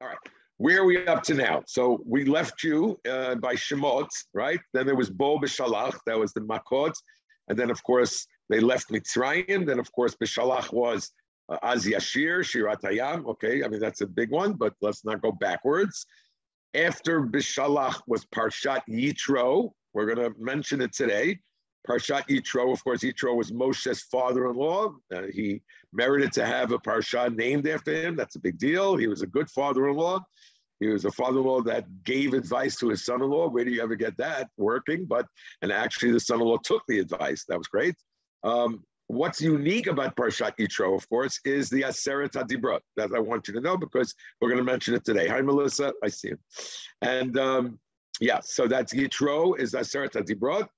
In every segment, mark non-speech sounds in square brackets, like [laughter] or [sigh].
All right. Where are we up to now? So we left you uh, by Shemot, right? Then there was Bo B'Shalach, that was the Makot. And then, of course, they left Mitzrayim. Then, of course, B'Shalach was uh, Az Yashir, Shirat Hayam. Okay, I mean, that's a big one, but let's not go backwards. After B'Shalach was Parshat Yitro. We're going to mention it today. Parshat Yitro, of course, Yitro was Moshe's father-in-law. Uh, he merited to have a parsha named after him. That's a big deal. He was a good father-in-law. He was a father-in-law that gave advice to his son-in-law. Where do you ever get that working? But and actually, the son-in-law took the advice. That was great. Um, what's unique about Parshat Yitro, of course, is the Aseret HaDibrot. That I want you to know because we're going to mention it today. Hi, Melissa. I see you. And um, yeah, so that's Yitro is Aseret HaDibrot.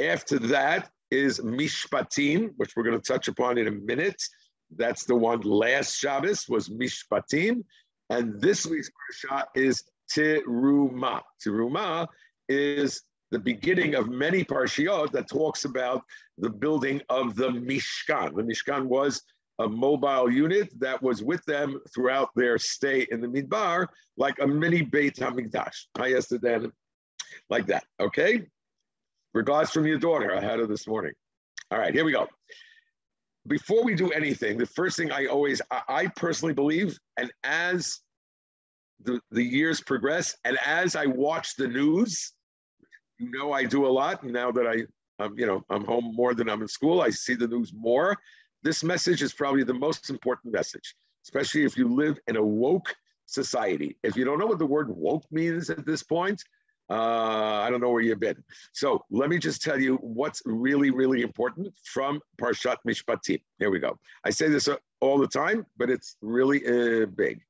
After that is Mishpatim, which we're going to touch upon in a minute. That's the one last Shabbos was Mishpatim. And this week's Parsha is Teruma. Teruma is the beginning of many Parshiot that talks about the building of the Mishkan. The Mishkan was a mobile unit that was with them throughout their stay in the Midbar, like a mini Beit HaMikdash. I yesterday, like that, okay? Regards from your daughter. I had her this morning. All right, here we go. Before we do anything, the first thing I always, I, personally believe, and as the, the years progress, and as I watch the news, you know I do a lot. Now that I, um, you know, I'm home more than I'm in school, I see the news more. This message is probably the most important message, especially if you live in a woke society. If you don't know what the word woke means at this point, uh, I don't know where you've been. So let me just tell you what's really, really important from Parshat Mishpatim. Here we go. I say this all the time, but it's really uh, big.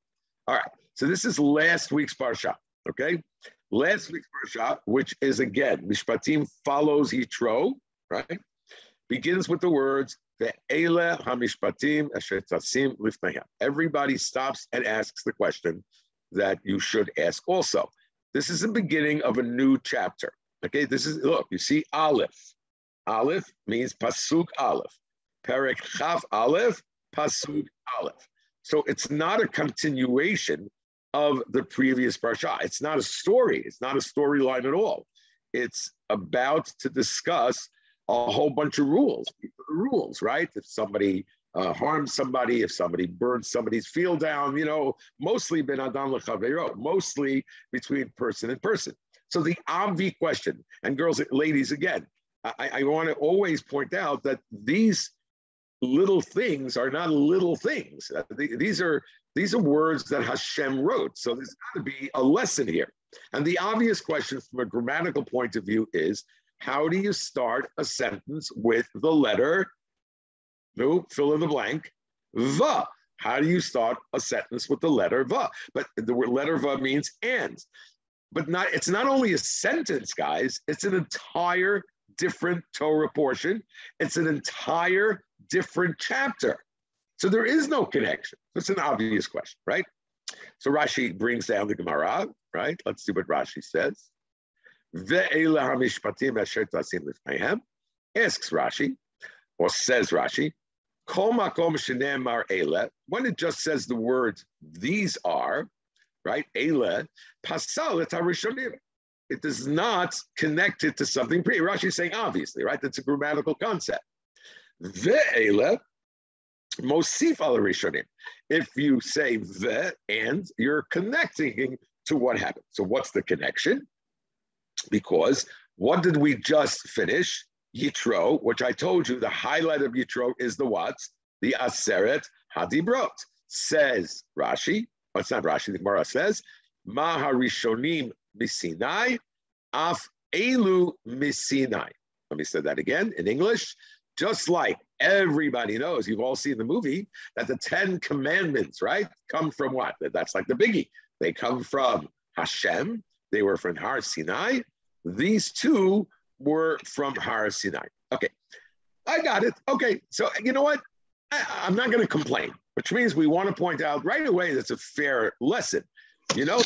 All right. So this is last week's Parsha. Okay. Last week's Parsha, which is again, Mishpatim follows Yitro, right? Begins with the words, Everybody stops and asks the question that you should ask also. This is the beginning of a new chapter. Okay, this is, look, you see Aleph. Aleph means Pasuk Aleph. Perek Chaf Aleph, Pasuk Aleph. So it's not a continuation of the previous parsha. It's not a story. It's not a storyline at all. It's about to discuss a whole bunch of rules. Rules, right? If somebody uh, harm somebody, if somebody burns somebody's field down, you know, mostly ben adam lechavero, mostly between person and person. So the obvi question, and girls, ladies, again, I, I want to always point out that these little things are not little things. Uh, these are these are words that Hashem wrote. So there's got to be a lesson here. And the obvious question from a grammatical point of view is, how do you start a sentence with the letter no, fill in the blank. Va. How do you start a sentence with the letter va? But the word letter va means and. But not it's not only a sentence, guys, it's an entire different Torah portion. It's an entire different chapter. So there is no connection. It's an obvious question, right? So Rashi brings down the Gemara, right? Let's see what Rashi says. Asks Rashi, or says Rashi, when it just says the words these are, right? Ele, pasal it It does not connect it to something pre. Rashi is saying obviously, right? That's a grammatical concept. Ve'ele, mosif al rishonim. If you say the and, you're connecting to what happened. So what's the connection? Because what did we just finish? Yitro, which I told you the highlight of Yitro is the what? The Aseret Hadibrot. Says Rashi, oh, it's not Rashi, the Gemara says, Maharishonim Misinai, Af Elu Misinai. Let me say that again in English. Just like everybody knows, you've all seen the movie, that the Ten Commandments, right, come from what? That's like the biggie. They come from Hashem. They were from Har Sinai. These two were from Har Sinai. Okay, I got it. Okay, so you know what? I, am not going to complain, which means we want to point out right away that's a fair lesson. You know,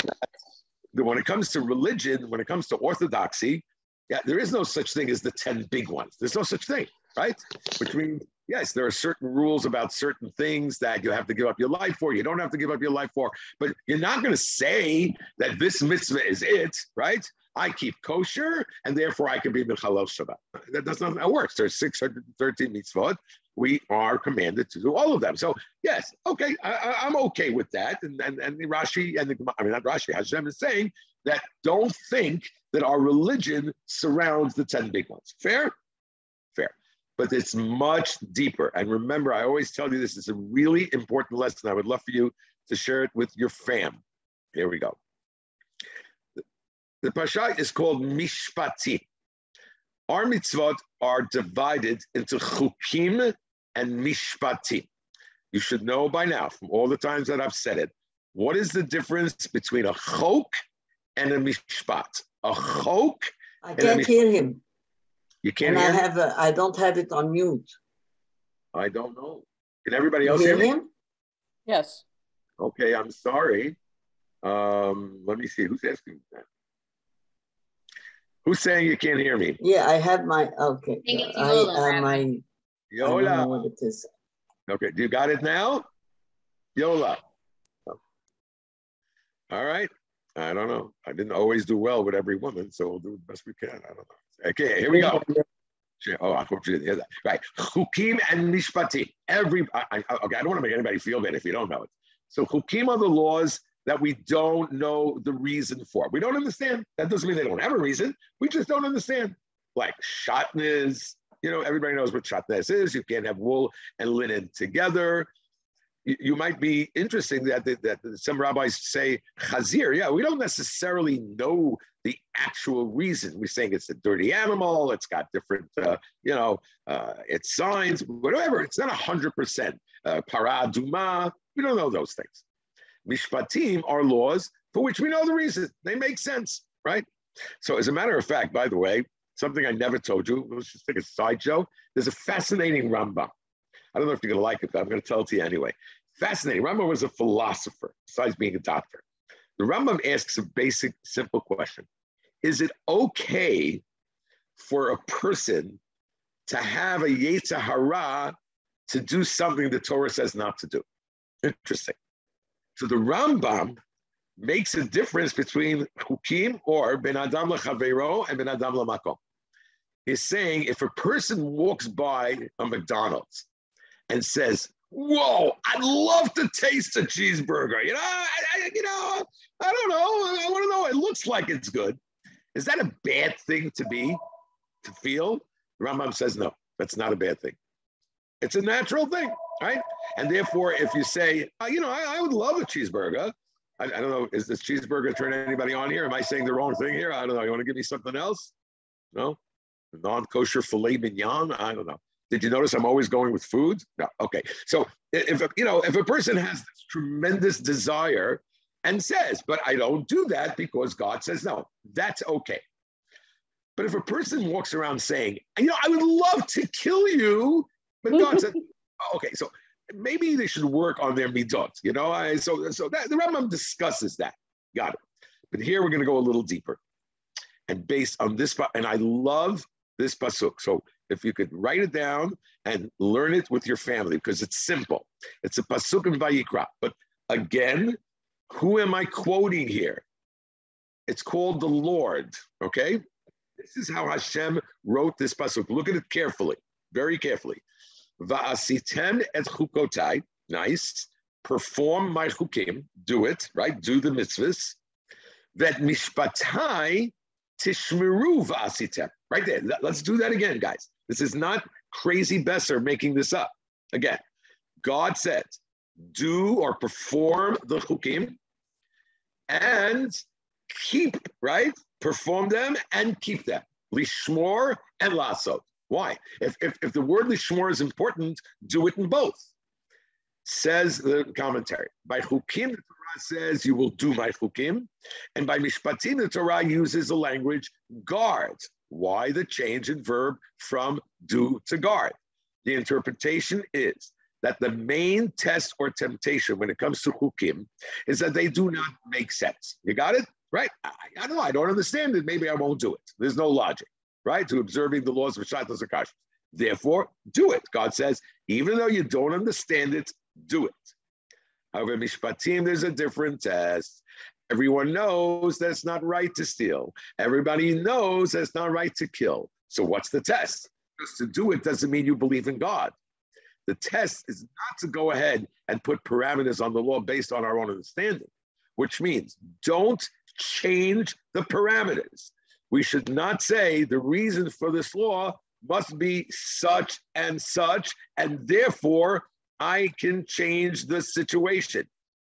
that when it comes to religion, when it comes to orthodoxy, yeah, there is no such thing as the 10 big ones. There's no such thing, right? Which means yes, there are certain rules about certain things that you have to give up your life for. You don't have to give up your life for, but you're not going to say that this mitzvah is it, right? I keep kosher, and therefore I can be Mechalel Shabbat. That does not that works. There's 613 mitzvot. We are commanded to do all of them. So yes, okay, I, am okay with that. And and, and Rashi and the, I mean not Rashi, Hashem is saying that don't think that our religion surrounds the 10 big ones. Fair? Fair. But it's much deeper. And remember, I always tell you this is a really important lesson. I would love for you to share it with your fam. Here we go. The Pasha is called Mishpati. Our mitzvot are divided into chukim and mishpati. You should know by now, from all the times that I've said it, what is the difference between a chok and a mishpat? A chok. I can't hear him. You can't and hear I have a, I don't have it on mute. I don't know. Can everybody else hear, hear me? him? Yes. Okay, I'm sorry. Um, let me see who's asking that. Who's saying you can't hear me? Yeah, I have my okay. think it's I, Yola, uh, Rabbi. my I don't know Yola. what it is. Okay, do you got it now? Yola. All right. I don't know. I didn't always do well with every woman, so we'll do the best we can. I don't know. Okay, here we go. Oh, I hope you didn't hear that. Right. Chukim and mishpatim. Every, I, I, okay, I don't want to make anybody feel bad if you don't know it. So chukim are the laws that we don't know the reason for. We don't understand. That doesn't mean they don't have a reason. We just don't understand. Like shatnez, you know, everybody knows what shatnez is. You can't have wool and linen together. You, you might be interesting that, that, some rabbis say chazir. Yeah, we don't necessarily know the actual reason. We're saying it's a dirty animal. It's got different, uh, you know, uh, its signs, whatever. It's not hundred percent. Uh, Para duma. We don't know those things. Mishpatim are laws for which we know the reason. They make sense, right? So, as a matter of fact, by the way, something I never told you. Let's just take a sideshow. There's a fascinating Rambam. I don't know if you're going to like it, but I'm going to tell it to you anyway. Fascinating. Rambam was a philosopher, besides being a doctor. The Rambam asks a basic, simple question Is it okay for a person to have a Yetzer Hara to do something the Torah says not to do? Interesting. So the Rambam makes a difference between hukim or ben adam lechavero and ben adam lamakom. He's saying if a person walks by a McDonald's and says, "Whoa, I'd love to taste a cheeseburger," you know, I, I, you know, I don't know, I want to know. It looks like it's good. Is that a bad thing to be, to feel? Rambam says no. That's not a bad thing. It's a natural thing, right? And therefore, if you say, oh, you know, I, I would love a cheeseburger. I, I, don't know, is this cheeseburger turn anybody on here? Am I saying the wrong thing here? I don't know. You want to give me something else? No? Non-kosher filet mignon? I don't know. Did you notice I'm always going with food? No. Okay. So if you know, if a person has this tremendous desire and says, but I don't do that because God says no, that's okay. But if a person walks around saying, you know, I would love to kill you, but God said, okay, so maybe they should work on their midot. You know, I, so so that, the Rambam discusses that. Got it. But here we're going to go a little deeper, and based on this, and I love this pasuk. So if you could write it down and learn it with your family, because it's simple. It's a pasuk in Vayikra. But again, who am I quoting here? It's called the Lord. Okay, this is how Hashem wrote this pasuk. Look at it carefully, very carefully. Va'asitem et chukotai. Nice. Perform my chukim. Do it, right? Do the mitzvahs. That mishpatai tishmeru va'asitem. Right there. Let's do that again, guys. This is not crazy Besser making this up. Again, God said, do or perform the chukim and keep, right? Perform them and keep them. Lishmor and lasot. Why? If, if, if the word lishmor is important, do it in both. Says the commentary. By chukim, the Torah says you will do my chukim. And by mishpatim, the Torah uses the language guard. Why the change in verb from do to guard? The interpretation is that the main test or temptation when it comes to chukim is that they do not make sense. You got it? Right? I, I know. I don't understand it. Maybe I won't do it. There's no logic, right? To observing the laws of Shatos Akash. Therefore, do it. God says, even though you don't understand it, do it. However, Mishpatim, there's a different test. Everyone knows that it's not right to steal. Everybody knows that it's not right to kill. So what's the test? Just to do it doesn't mean you believe in God. The test is not to go ahead and put parameters on the law based on our own understanding, which means don't change the parameters. We should not say the reason for this law must be such and such, and therefore I can change the situation.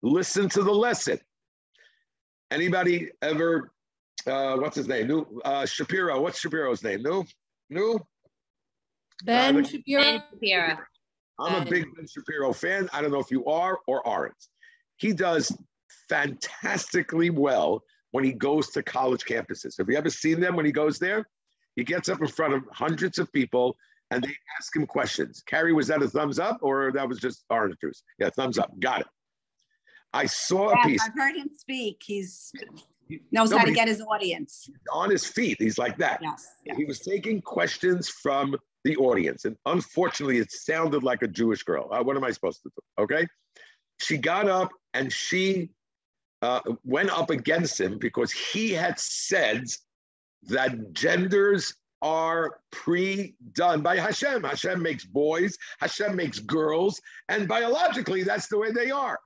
Listen to the lesson. Anybody ever, uh, what's his name? New uh, Shapiro. What's Shapiro's name? New? New? Ben Uh, Shapiro. Ben Shapiro. I'm a big Ben Shapiro fan. I don't know if you are or aren't. He does fantastically well when he goes to college campuses. Have you ever seen them when he goes there? He gets up in front of hundreds of people and they ask him questions. Carrie, was that a thumbs up or that was just orange juice? Yeah, thumbs up. Got it. I saw a piece I've heard him speak. He's knows how to get his audience. on his feet. He's like that. Yes. yes. He was taking questions from the audience. And unfortunately, it sounded like a Jewish girl. Uh, what am I supposed to do? Okay. She got up and she uh, went up against him because he had said that genders are pre-done by Hashem. Hashem makes boys, Hashem makes girls, and biologically, that's the way they are.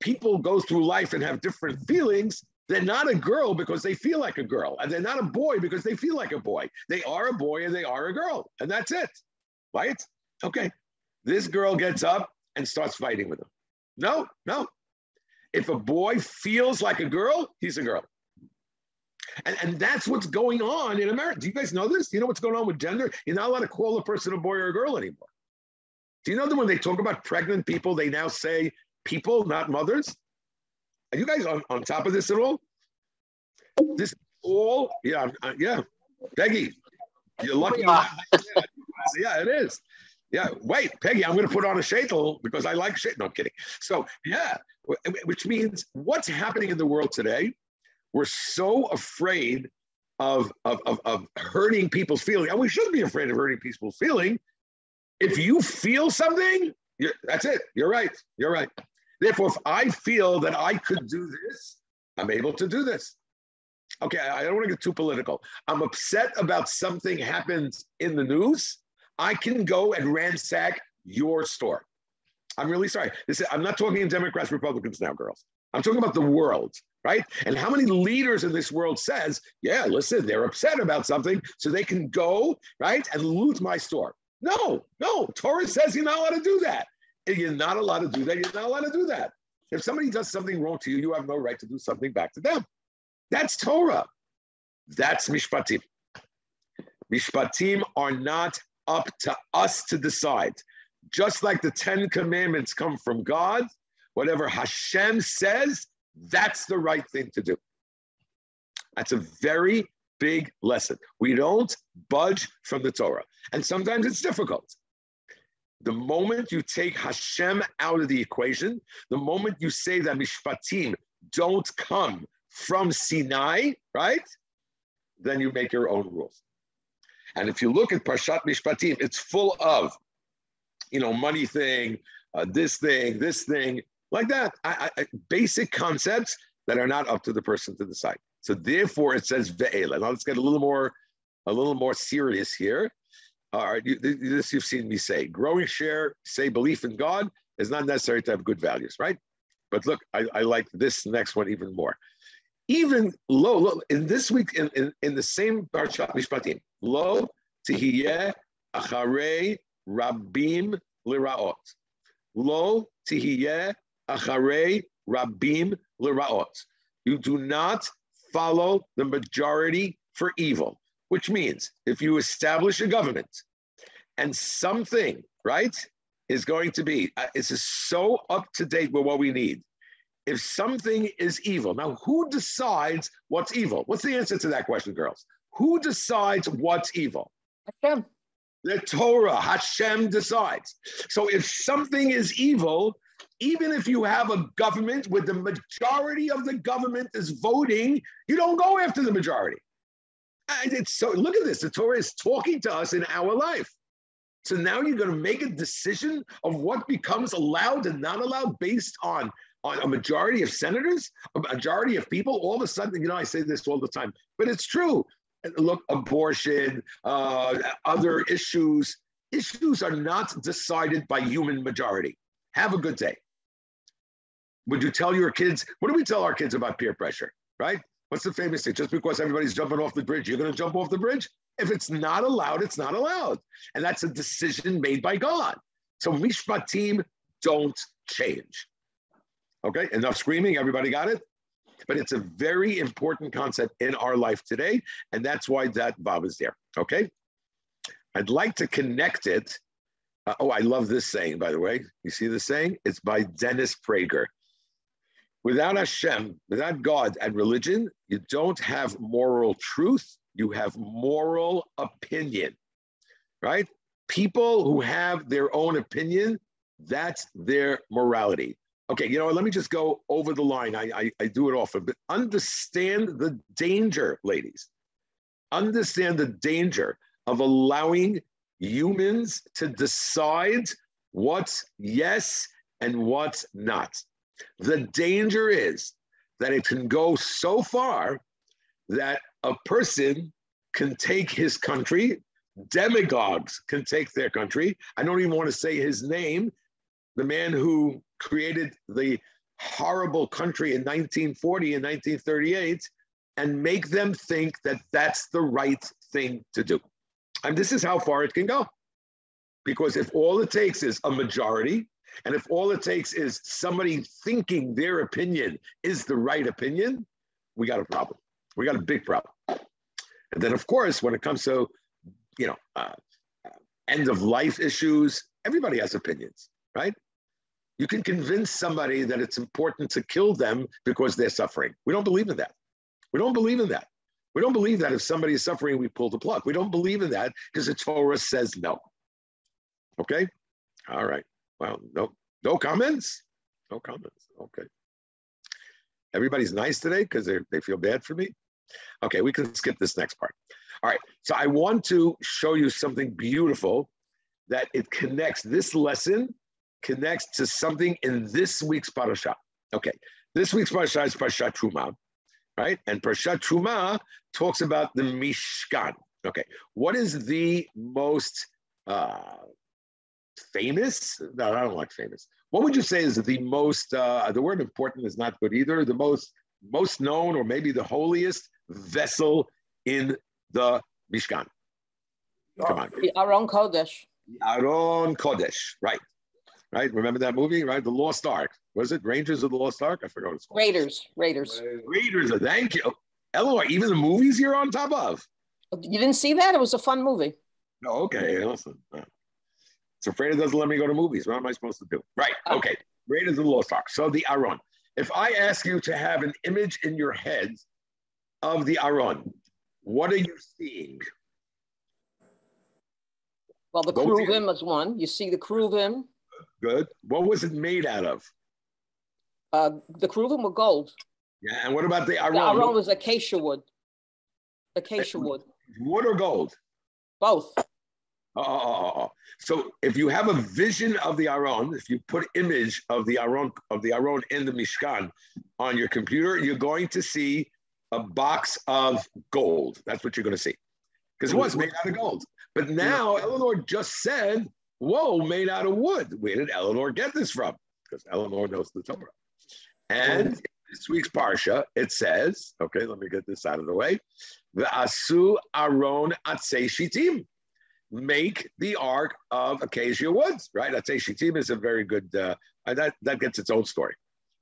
People go through life and have different feelings. They're not a girl because they feel like a girl, and they're not a boy because they feel like a boy. They are a boy and they are a girl, and that's it. Right? Okay. This girl gets up and starts fighting with him. No, no. If a boy feels like a girl, he's a girl. And, and that's what's going on in America. Do you guys know this? Do you know what's going on with gender? You're not allowed to call a person a boy or a girl anymore. Do you know that when they talk about pregnant people, they now say people, not mothers? Are you guys on, on top of this at all? This all, yeah, uh, yeah. Peggy, you're lucky. yeah, [laughs] yeah, it is. Yeah, wait, Peggy, I'm going to put on a shaitel because I like shaitel. No, I'm kidding. So, yeah, which means what's happening in the world today? We're so afraid of, of, of, of hurting people's feelings, and we should be afraid of hurting people's feeling. If you feel something, that's it. You're right. You're right. Therefore, if I feel that I could do this, I'm able to do this. Okay, I don't want to get too political. I'm upset about something happens in the news. I can go and ransack your store. I'm really sorry. This is, I'm not talking in Democrats, Republicans now, girls. I'm talking about the world, right? And how many leaders in this world says, yeah, listen, they're upset about something, so they can go, right, and loot my store. No, no. Torah says you're not allowed to do that. You're not allowed to do that. You're not allowed to do that. If somebody does something wrong to you, you have no right to do something back to them. That's Torah. That's Mishpatim. Mishpatim are not up to us to decide. Just like the Ten Commandments come from God, whatever Hashem says, that's the right thing to do. That's a very big lesson. We don't budge from the Torah. And sometimes it's difficult. The moment you take Hashem out of the equation, the moment you say that Mishpatim don't come from Sinai, right? Then you make your own rules. And if you look at Parshat Mishpatim, it's full of, you know, money thing, uh, this thing, this thing, like that. I, I, basic concepts that are not up to the person to decide. So therefore, it says ve'ela. Now let's get a little more, a little more serious here. All right, you, this you've seen me say. Growing share, say belief in God is not necessary to have good values, right? But look, I, I like this next one even more. Even low, low in this week, in, in, in the same Parshat Mishpatim, lo tihiyeh acharei rabim liraot. Lo tihiyeh acharei rabim liraot. You do not follow the majority for evil, which means if you establish a government and something, right, is going to be, uh, this is so up to date with what we need. If something is evil, now who decides what's evil? What's the answer to that question, girls? Who decides what's evil? Hashem. The Torah, Hashem decides. So if something is evil, even if you have a government where the majority of the government is voting, you don't go after the majority. And it's so look at this. The Torah is talking to us in our life. So now you're going to make a decision of what becomes allowed and not allowed based on, on a majority of senators, a majority of people. All of a sudden, you know, I say this all the time, but it's true. Look, abortion, uh, other issues, issues are not decided by human majority. Have a good day. Would you tell your kids, what do we tell our kids about peer pressure, right? What's the famous thing? Just because everybody's jumping off the bridge, you're going to jump off the bridge? If it's not allowed, it's not allowed. And that's a decision made by God. So mishpatim don't change. Okay, enough screaming. Everybody got it? But it's a very important concept in our life today. And that's why that Bob is there. Okay. I'd like to connect it. Uh, oh, I love this saying, by the way. You see the saying? It's by Dennis Prager. Without Hashem, without God and religion, you don't have moral truth, you have moral opinion, right? People who have their own opinion, that's their morality. Okay, you know what? Let me just go over the line. I, I, I do it often, but understand the danger, ladies. Understand the danger of allowing humans to decide what's yes and what's not. The danger is that it can go so far that a person can take his country, demagogues can take their country. I don't even want to say his name, the man who created the horrible country in 1940 and 1938, and make them think that that's the right thing to do. And this is how far it can go. Because if all it takes is a majority, and if all it takes is somebody thinking their opinion is the right opinion, we got a problem. We got a big problem. And then, of course, when it comes to, you know, uh, end of life issues, everybody has opinions, right? You can convince somebody that it's important to kill them because they're suffering. We don't believe in that. We don't believe in that. We don't believe that if somebody is suffering, we pull the plug. We don't believe in that because the Torah says no. Okay? All right. Well, no, no comments. No comments. Okay. Everybody's nice today because they feel bad for me. Okay, we can skip this next part. All right. So I want to show you something beautiful that it connects. This lesson connects to something in this week's parasha. Okay. This week's parasha is Parashat Truma, right? And Parashat Truma talks about the Mishkan. Okay. What is the most uh, famous? No, I don't like famous. What would you say is the most? Uh, the word important is not good either. The most most known, or maybe the holiest vessel in the Mishkan. Come on, The Aron Kodesh. Aron Kodesh, right? Right. Remember that movie, right? The Lost Ark. Was it Rangers of the Lost Ark? I forgot what it's called. Raiders. Raiders. Raiders. Thank you, Eleanor. Even the movies you're on top of. You didn't see that? It was a fun movie. No, okay, listen. So Freda doesn't let me go to movies. What am I supposed to do? Right. Oh. Okay. Raiders of the Lost Ark. So the Aron. If I ask you to have an image in your head of the Aron, what are you seeing? Well, the was the- Kruvim was one. You see the Kruvim. Good. What was it made out of? Uh, the Kruvim were gold. Yeah. And what about the aron? The Aron? Was acacia wood. Acacia wood. Wood or gold? Both. Oh, oh, oh, oh. So if you have a vision of the Aron, if you put image of the Aron of the Aron in the Mishkan on your computer, you're going to see a box of gold. That's what you're going to see, because it was made out of gold. But now Eleanor just said, "Whoa, made out of wood." Where did Eleanor get this from? Because Eleanor knows the Torah. And in this week's parsha, it says, "Okay, let me get this out of the way." The asu Aron atzei shitim make the ark of acacia woods, right? Atzei shitim is a very good, uh, that, that gets its own story.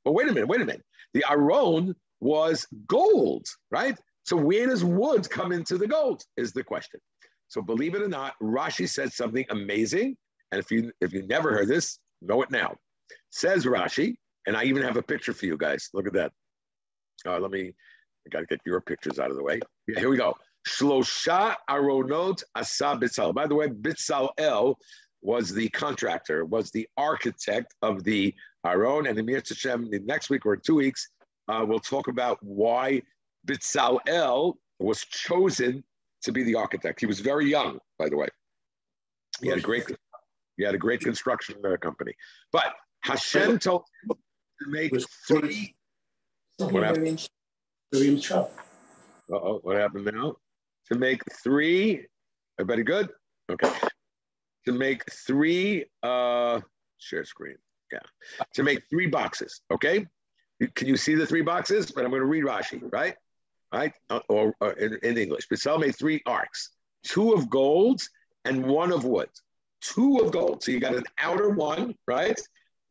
But wait a minute, wait a minute. The Aron was gold, right? So where does wood come into the gold is the question. So believe it or not, Rashi said something amazing. And if you if you never heard this, know it now. Says Rashi, and I even have a picture for you guys. Look at that. Uh, let me, I gotta get your pictures out of the way. Yeah, here we go. Shlosha Aronot Asa Bitzal. By the way, Bitzalel was the contractor, was the architect of the Aron. And in Mir Hashem, the next week or two weeks, uh, we'll talk about why Bitzalel was chosen to be the architect. He was very young, by the way. He had a great, he had a great construction uh, company. But Hashem told him to make three. What happened? Uh-oh, what happened now? To make three, everybody good? Okay. To make three, uh, share screen. Yeah. To make three boxes, okay? Can you see the three boxes? But I'm going to read Rashi, right? Right? Uh, or, or in, in English. Bissell made three arks, two of gold and one of wood. Two of gold. So you got an outer one, right?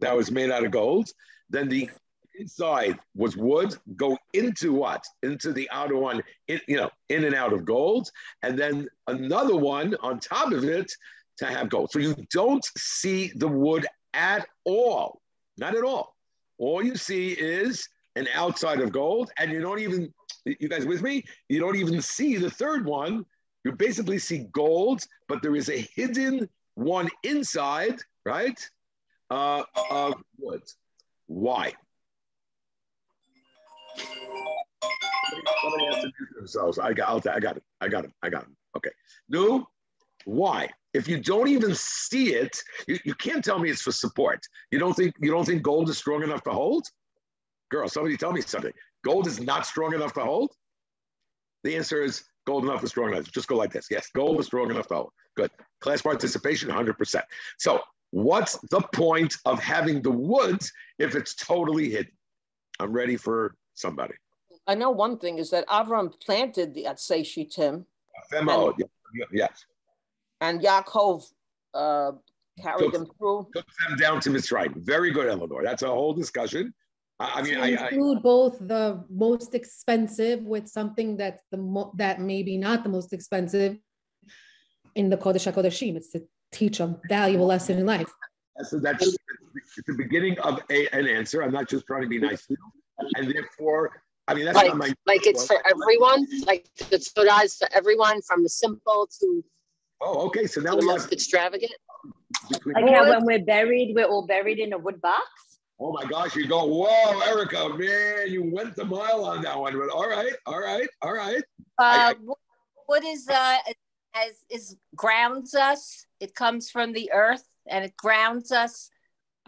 That was made out of gold. Then the inside was wood, go into what? Into the outer one, in, you know, in and out of gold. And then another one on top of it to have gold. So you don't see the wood at all. Not at all. All you see is an outside of gold, and you don't even, you guys with me? You don't even see the third one. You basically see gold, but there is a hidden one inside, right? Uh, of wood. Why? Somebody has to mute themselves. I got, I got it. I got it. I got it. Okay. No. Why? If you don't even see it, you, you can't tell me it's for support. You don't think you don't think gold is strong enough to hold? Girl, somebody tell me something. Gold is not strong enough to hold? The answer is gold enough is strong enough. Just go like this. Yes, gold is strong enough to. Good. Class participation, 100%. So what's the point of having the woods if it's totally hidden? I'm ready for somebody. I know one thing is that Avram planted the Atzei Shittim. Femo, yes. And Yaakov uh, carried Took- them through. Took them down to Mitzrayim. Very good, Eleanor. That's a whole discussion. I, I mean, to I, I, include both the most expensive with something that's the mo- that maybe not the most expensive in the Kodesh HaKodeshim. It's to teach a valuable lesson in life. so that's it's the beginning of a, an answer. I'm not just trying to be nice to you. And therefore, I mean, that's Like, not my. like it's for everyone, like the Torah is for everyone, from the simple to Oh, okay. So now to the most extravagant. between. Like how when we're buried, we're all buried in a wood box? Oh my gosh, you go, whoa, Erica, man, you went the mile on that one. But all right, all right, all right. I- Uh, what- is, uh, as, is grounds us? It comes from the earth and it grounds us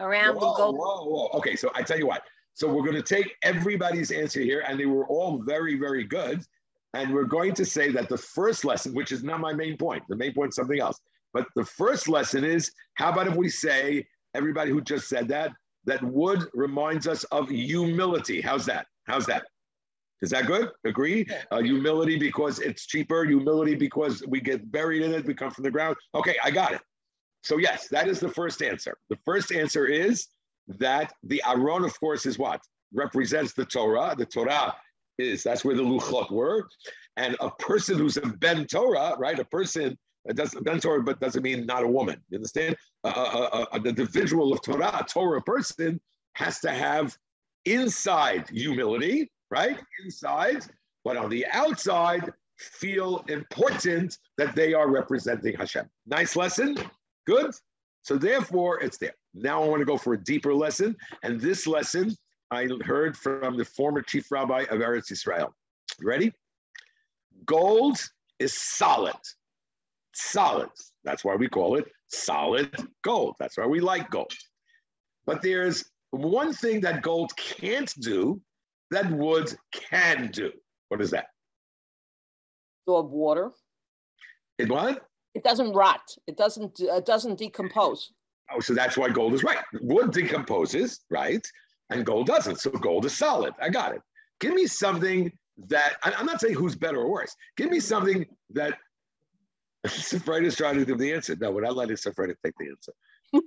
around the gold. whoa, whoa. Okay, so I tell you what. So we're going to take everybody's answer here, and they were all very, very good. And we're going to say that the first lesson, which is not my main point, the main point is something else. But the first lesson is how about if we say, everybody who just said that, that wood reminds us of humility. How's that? How's that? Is that good? Agree? Uh, humility because it's cheaper, humility because we get buried in it, we come from the ground. Okay, I got it. So, yes, that is the first answer. The first answer is that the Aron, of course, is what? Represents the Torah. The Torah is, that's where the Luchot were. And a person who's a Ben Torah, right? A person that does Ben Torah, but doesn't mean not a woman. You understand? Uh, the individual of Torah, a Torah person, has to have inside humility, right? Inside, but on the outside, feel important that they are representing Hashem. Nice lesson. Good. So therefore, it's there. Now I want to go for a deeper lesson. And this lesson I heard from the former chief rabbi of Eretz Israel. Ready? Gold is solid. Solid. That's why we call it solid gold. That's why we like gold. But there's one thing that gold can't do that wood can do. What is that? absorb water. It what? It doesn't rot. It doesn't. It doesn't decompose. Oh, so that's why gold is right. Wood decomposes, right? And gold doesn't. So gold is solid. I got it. Give me something that I'm not saying who's better or worse. Give me something that Safred is trying to give the answer. No, we're not letting Safred take the answer.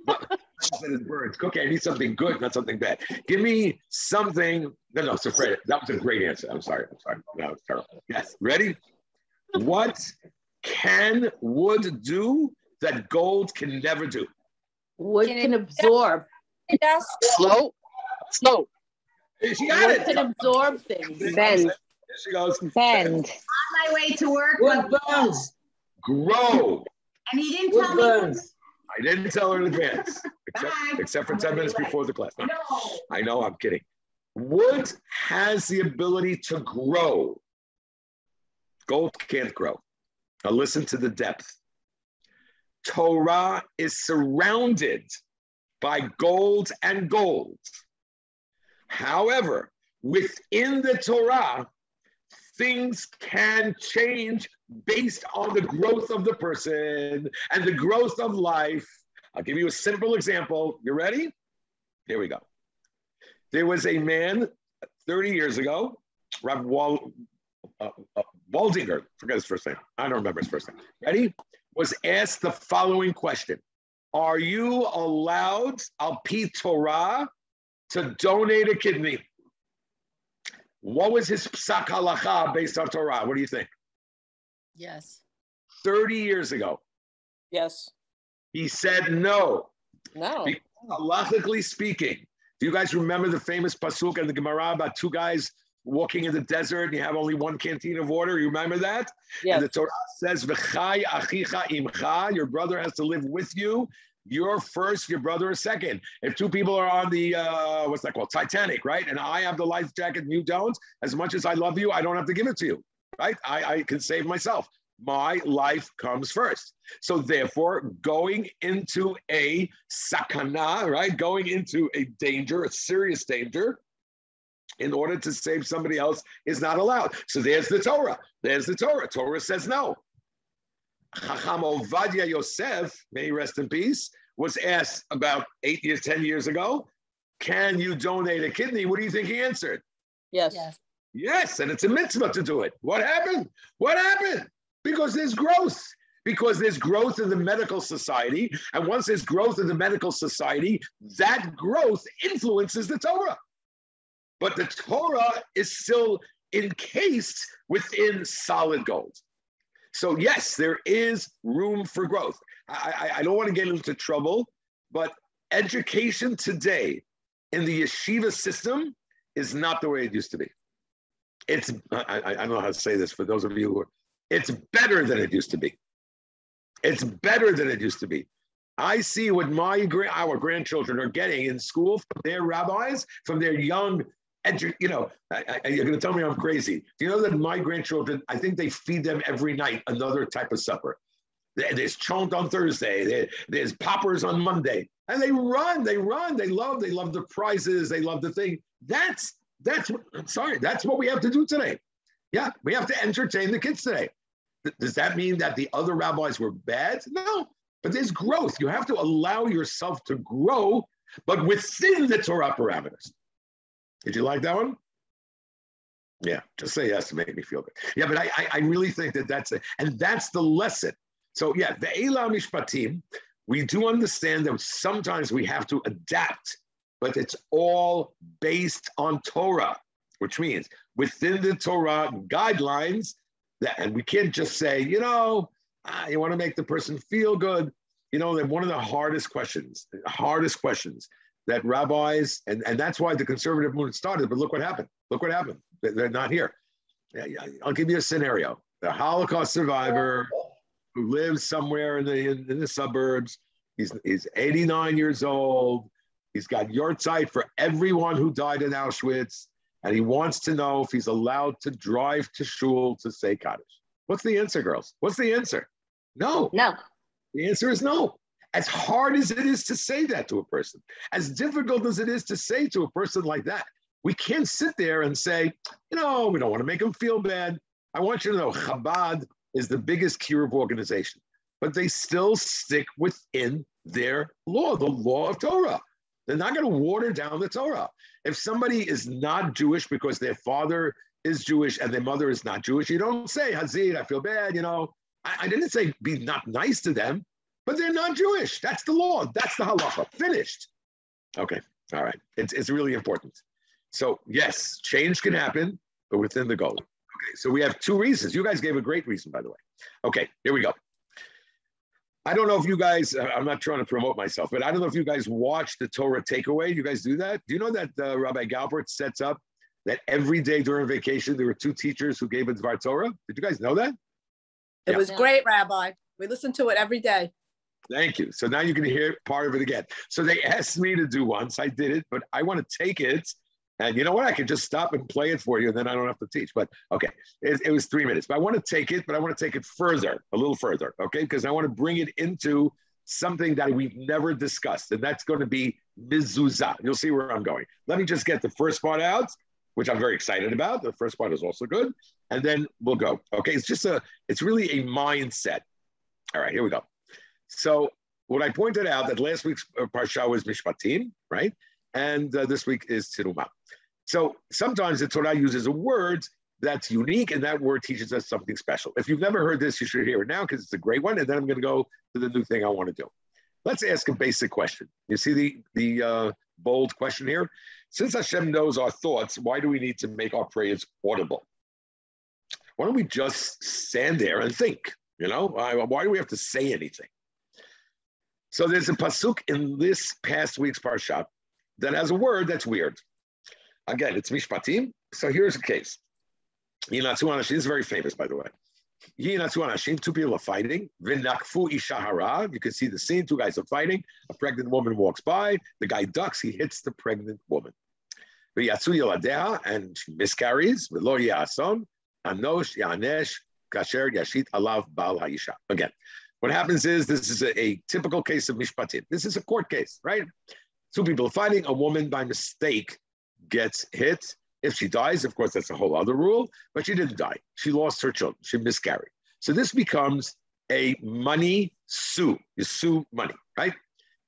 But [laughs] I said it's birds. Cookie, I need something good, not something bad. Give me something. No, no, Safred, that was a great answer. I'm sorry. I'm sorry. That was terrible. Yes. Ready? What can wood do that gold can never do? Wood Can can absorb. Yes. Slow, slow. She got Wood it. can absorb things. Bend. There she goes. Bend. On my way to work, Wood burns. Grow. and he didn't tell me. I didn't tell her in advance, [laughs] except, except for 10 minutes before the class. No. I know, I'm kidding. Wood has the ability to grow. Gold can't grow. Now listen to the depth. Torah is surrounded by gold and gold. However, within the Torah, things can change based on the growth of the person and the growth of life. I'll give you a simple example. You ready? Here we go. There was a man 30 years ago, Rav Wal, uh, uh, Waldinger, forget his first name. I don't remember his first name. Ready? Was asked the following question Are you allowed, al pi Torah, to donate a kidney? What was his psak halacha based on Torah? What do you think? Yes. 30 years ago, Yes. he said no. No. Because halachically speaking, do you guys remember the famous pasuk in the Gemara about two guys walking in the desert and you have only one canteen of water? You remember that? Yes. And the Torah says, "V'chai achicha imcha," your brother has to live with you. You're first, your brother is second. If two people are on the uh, what's that called, Titanic, right? And I have the life jacket and you don't, as much as I love you, I don't have to give it to you, right? I, I can save myself. My life comes first. So therefore, going into a sakana, right? Going into a danger, a serious danger, in order to save somebody else is not allowed. So there's the Torah. There's the Torah. Torah says no. Chacham Ovadia Yosef, may he rest in peace, was asked about eight years, 10 years ago, can you donate a kidney? What do you think he answered? Yes. Yes, and it's a mitzvah to do it. What happened? What happened? Because there's growth. Because there's growth in the medical society. And once there's growth in the medical society, that growth influences the Torah. But the Torah is still encased within solid gold. So, yes, there is room for growth. I, I, I don't want to get into trouble, but education today in the yeshiva system is not the way it used to be. It's, I, I, don't know how to say this for those of you who are, it's better than it used to be. It's better than it used to be. I see what my our grandchildren are getting in school from their rabbis, from their young, you know, I, I, you're going to tell me I'm crazy. Do you know that my grandchildren, I think they feed them every night another type of supper. There's chont on Thursday. There's poppers on Monday, and they run. They run. They love. They love the prizes. They love the thing. That's that's. What, sorry. That's what we have to do today. Yeah, we have to entertain the kids today. Does that mean that the other rabbis were bad? No, but there's growth. You have to allow yourself to grow, but within the Torah parameters. Did you like that one? Yeah, just say yes to make me feel good. Yeah, but I, I, I really think that that's it. And that's the lesson. So, yeah, the Eila Mishpatim, we do understand that sometimes we have to adapt, but it's all based on Torah, which means within the Torah guidelines, that, and we can't just say, you know, ah, you want to make the person feel good. You know, that one of the hardest questions, hardest questions that rabbis, and, and that's why the conservative movement started, but look what happened. Look what happened. They- They're not here. I'll give you a scenario. The Holocaust survivor who lives somewhere in the, in, in the suburbs, he's, he's 89 years old. He's got yahrzeit for everyone who died in Auschwitz. And he wants to know if he's allowed to drive to shul to say Kaddish. What's the answer, girls? What's the answer? No. No. The answer is no. As hard as it is to say that to a person, as difficult as it is to say to a person like that, we can't sit there and say, you know, we don't want to make them feel bad. I want you to know Chabad is the biggest kiruv organization, but they still stick within their law, the law of Torah. They're not going to water down the Torah. If somebody is not Jewish because their father is Jewish and their mother is not Jewish, you don't say, Hazid, I feel bad, you know. I, I didn't say be not nice to them, but they're not Jewish. That's the law. That's the halacha. Finished. Okay. All right. It's, it's really important. So, yes, change can happen, but within the goal. Okay. So, we have two reasons. You guys gave a great reason, by the way. Okay. Here we go. I don't know if you guys, uh, I'm not trying to promote myself, but I don't know if you guys watch the Torah takeaway. You guys do that? Do you know that uh, Rabbi Galbert sets up that every day during vacation there were two teachers who gave a Dvar Torah? Did you guys know that? It Yeah. was great, Rabbi. We listen to it every day. Thank you. So now you can hear part of it again. So they asked me to do once. I did it, but I want to take it And you know what? I could just stop and play it for you, and then I don't have to teach. But okay, it, it was three minutes. But I want to take it, but I want to take it further, a little further, okay? Because I want to bring it into something that we've never discussed, and that's going to be mezuzah. You'll see where I'm going. Let me just get the first part out, which I'm very excited about. The first part is also good, and then we'll go. Okay, it's just a, it's really a mindset. All right, here we go. So what I pointed out that last week's uh, parsha was Mishpatim, right? And uh, this week is Terumah. So sometimes the Torah uses a word that's unique, and that word teaches us something special. If you've never heard this, you should hear it now because it's a great one. And then I'm going to go to the new thing I want to do. Let's ask a basic question. You see the the uh, bold question here. Since Hashem knows our thoughts, why do we need to make our prayers audible? Why don't we just stand there and think? You know, why do we have to say anything? So there's a pasuk in this past week's parsha that has a word that's weird. Again, it's mishpatim. So here's the case. Yinatsu Anashim is very famous, by the way. Yinatsu Anashim, two people are fighting. Vinakfu Ishahara. You can see the scene. Two guys are fighting. A pregnant woman walks by. The guy ducks. He hits the pregnant woman. Yaladeha, and she miscarries. V'lo Yason. Anosh Yanesh Kasher Yashit Alav Haisha. Again, what happens is this is a, a, typical case of mishpatim. This is a court case, right? Two people fighting. A woman by mistake gets hit. If she dies, of course, that's a whole other rule. But she didn't die. She lost her children. She miscarried. So this becomes a money sue. You sue money, right?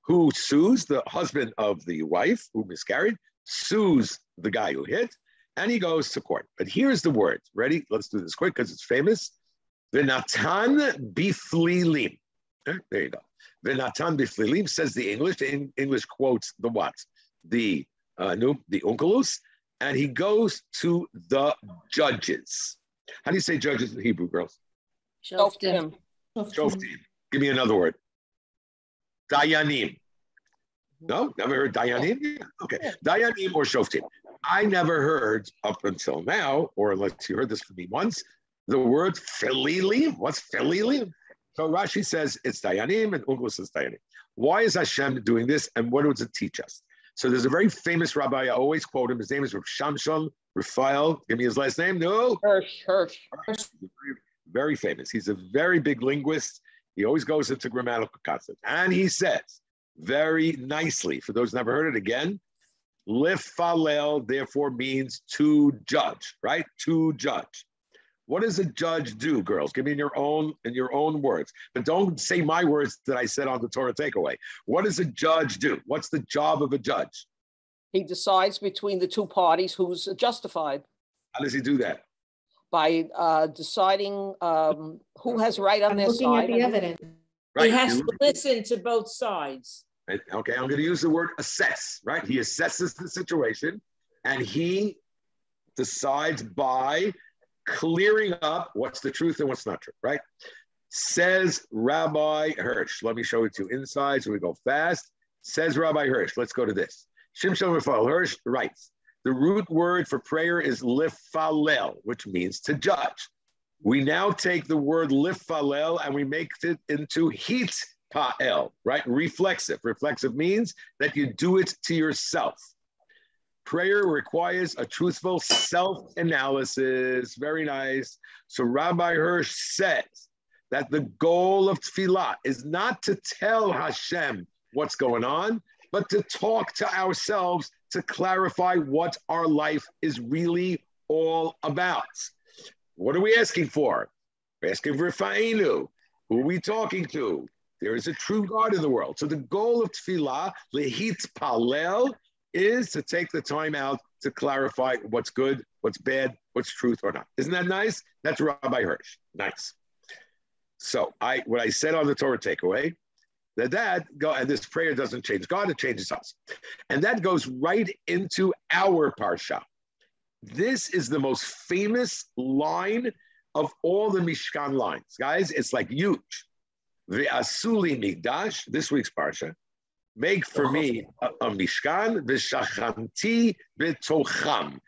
Who sues the husband of the wife who miscarried? Sues the guy who hit, and he goes to court. But here's the word. Ready? Let's do this quick because it's famous. V'natan biflilim. There you go. V'natan biflilim says the English. The English quotes the what? The uh, no, the Onkelos, and he goes to the judges. How do you say judges in Hebrew, girls? Shoftim. Shoftim. Give me another word. Dayanim. No, never heard Dayanim. Okay, Dayanim or Shoftim. I never heard up until now, or unless you heard this from me once, the word Phililim. What's Phililim? So Rashi says it's Dayanim and Ungus says Dayanim. Why is Hashem doing this and what does it teach us? So there's a very famous rabbi, I always quote him. His name is Rav Shamshon Raphael. Give me his last name. No. Hirsch. Hirsch. Very famous. He's a very big linguist. He always goes into grammatical concepts. And he says very nicely, for those never heard it again, lifalel therefore means to judge, right? To judge. What does a judge do, girls? Give me in your own in your own words, but don't say my words that I said on the Torah takeaway. What does a judge do? What's the job of a judge? He decides between the two parties who's justified. How does he do that? By uh, deciding um, who has right on I'm their looking side. at the evidence. Right. He has to listen to both sides. Okay, I'm going to use the word assess, right? He assesses the situation and he decides by clearing up what's the truth and what's not true, right? Says Rabbi Hirsch. Let me show it to you inside so we go fast. Says Rabbi Hirsch. Let's go to this. Shimshon Raphael Hirsch writes the root word for prayer is lifalel, which means to judge. We now take the word lifalel and we make it into hit pa'el, right? Reflexive. Reflexive means that you do it to yourself. Prayer requires a truthful self analysis. Very nice. So Rabbi Hirsch says that the goal of tefillah is not to tell Hashem what's going on, but to talk to ourselves to clarify what our life is really all about. What are we asking for? We're asking for Fa'inu. Who are we talking to? There is a true God in the world. So the goal of tefillah, lehit palel, is to take the time out to clarify what's good, what's bad, what's truth or not. Isn't that nice? That's Rabbi Hirsch. Nice. So I, what I said on the Torah takeaway, that that go and this prayer doesn't change God, it changes us, and that goes right into our parsha. This is the most famous line of all the Mishkan lines, guys. It's like huge. The Asuli migdash. This week's parsha. Make for me a, a mishkan, v'shachanti v'tocham.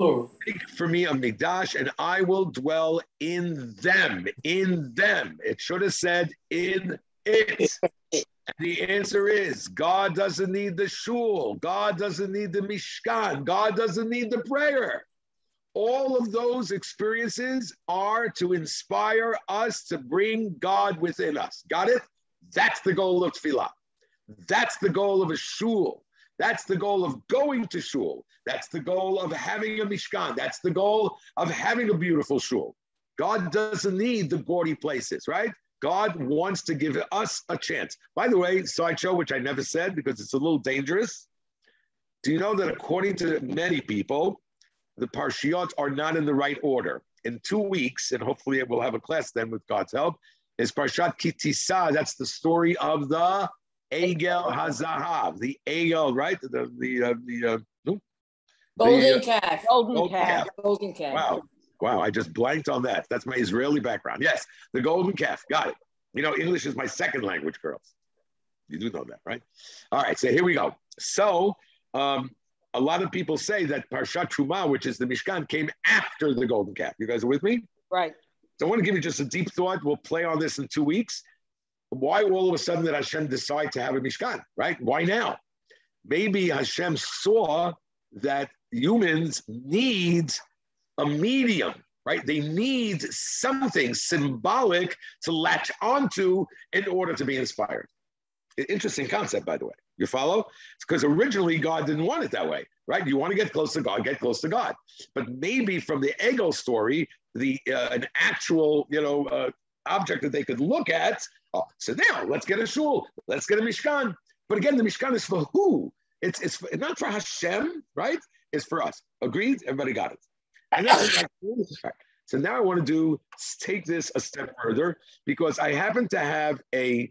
Make for me a migdash, and I will dwell in them. In them. It should have said in it? the answer is God doesn't need the shul. God doesn't need the mishkan. God doesn't need the prayer. All of those experiences are to inspire us to bring God within us. Got it? That's the goal of tefillah. That's the goal of a shul. That's the goal of going to shul. That's the goal of having a mishkan. That's the goal of having a beautiful shul. God doesn't need the gaudy places, right? God wants to give us a chance. By the way, sideshow, which I never said because it's a little dangerous. Do you know that according to many people, the parshiot are not in the right order? In two weeks, and hopefully we'll have a class then with God's help, is Parshat Ki Tisa. That's the story of the Egel Hazahav, the Egel, right? The the uh, the uh. Golden The, uh, calf. Golden Golden calf. calf. Golden calf. Wow. Wow. I just blanked on that. That's my Israeli background. Yes. The golden calf. Got it. You know, English is my second language, girls. You do know that, right? All right. So here we go. So um, a lot of people say that Parshat Truma, which is the Mishkan, came after the golden calf. You guys are with me? Right. So I want to give you just a deep thought. We'll play on this in two weeks. Why all of a sudden did Hashem decide to have a Mishkan, right? Why now? Maybe Hashem saw that humans need a medium, right? They need something symbolic to latch onto in order to be inspired. Interesting concept, by the way. You follow? Because originally God didn't want it that way, right? You want to get close to God, get close to God. But maybe from the ego story, the uh, an actual, you know, uh, object that they could look at. Oh, so now let's get a shul, let's get a mishkan. But again, the mishkan is for who? It's it's for, not for Hashem, right? It's for us. Agreed? Everybody got it. And that's [coughs] like, so now I want to do take this a step further because I happen to have a